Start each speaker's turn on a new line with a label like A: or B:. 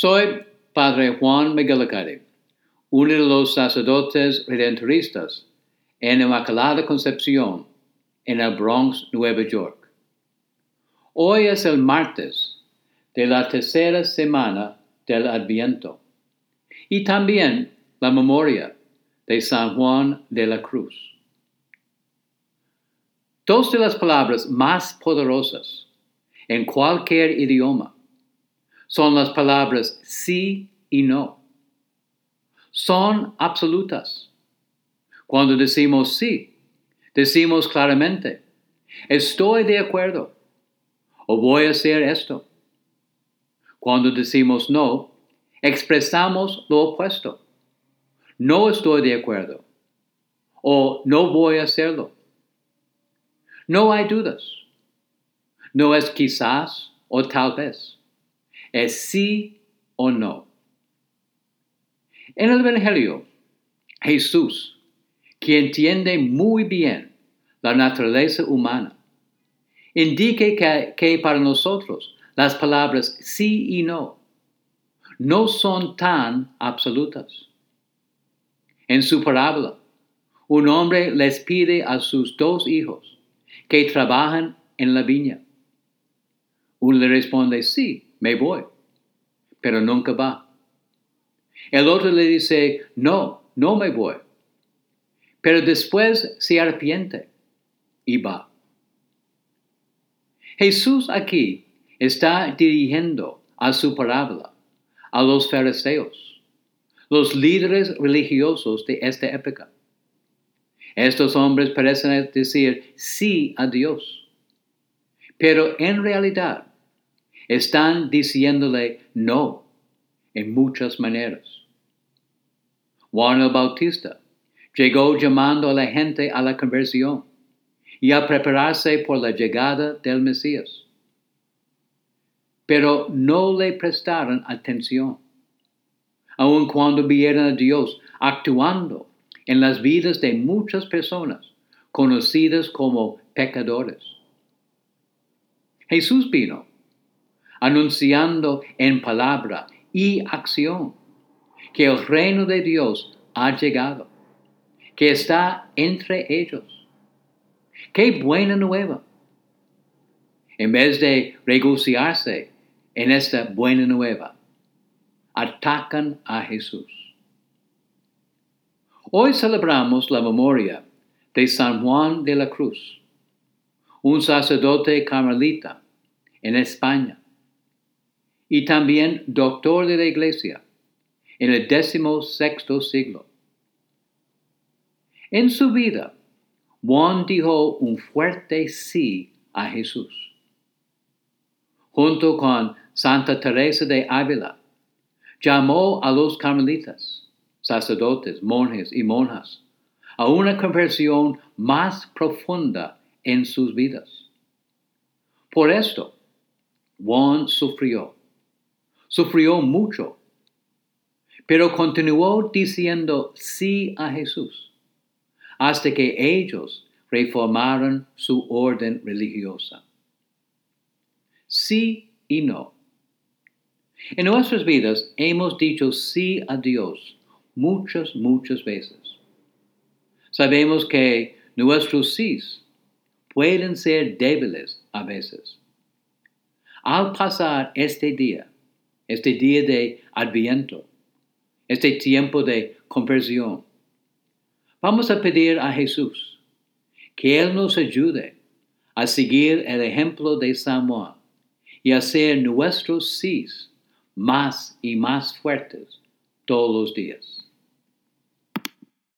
A: Soy Padre Juan McGillicuddy, uno de los sacerdotes redentoristas en Inmaculada Concepción, en el Bronx, Nueva York. Hoy es el martes de la tercera semana del Adviento y también la memoria de San Juan de la Cruz. Dos de las palabras más poderosas en cualquier idioma son las palabras sí y no. Son absolutas. Cuando decimos sí, decimos claramente, estoy de acuerdo o voy a hacer esto. Cuando decimos no, expresamos lo opuesto. No estoy de acuerdo o no voy a hacerlo. No hay dudas. No es quizás o tal vez es sí o no. En el Evangelio, Jesús, que entiende muy bien la naturaleza humana, indica que, para nosotros las palabras sí y no no son tan absolutas. En su parábola, un hombre les pide a sus dos hijos que trabajan en la viña. Uno le responde, sí, me voy, pero nunca va. El otro le dice, no, no me voy, pero después se arrepiente y va. Jesús aquí está dirigiendo a su parábola a los fariseos, los líderes religiosos de esta época. Estos hombres parecen decir sí a Dios, pero en realidad están diciéndole no en muchas maneras. Juan el Bautista llegó llamando a la gente a la conversión y a prepararse por la llegada del Mesías. Pero no le prestaron atención, aun cuando vieron a Dios actuando en las vidas de muchas personas conocidas como pecadores. Jesús vino anunciando en palabra y acción que el reino de Dios ha llegado, que está entre ellos. Qué buena nueva. En vez de regocijarse en esta buena nueva, atacan a Jesús. Hoy celebramos la memoria de San Juan de la Cruz, un sacerdote carmelita en España y también doctor de la Iglesia en el décimo sexto siglo. En su vida, Juan dijo un fuerte sí a Jesús. Junto con Santa Teresa de Ávila, llamó a los carmelitas, sacerdotes, monjes y monjas, a una conversión más profunda en sus vidas. Por esto, Juan sufrió sufrió mucho, pero continuó diciendo sí a Jesús hasta que ellos reformaron su orden religiosa. Sí y no. En nuestras vidas hemos dicho sí a Dios muchas, muchas veces. Sabemos que nuestros sís pueden ser débiles a veces. Al pasar este día, este día de adviento, este tiempo de conversión. Vamos a pedir a Jesús que Él nos ayude a seguir el ejemplo de Samuel y hacer nuestros sís más y más fuertes todos los días.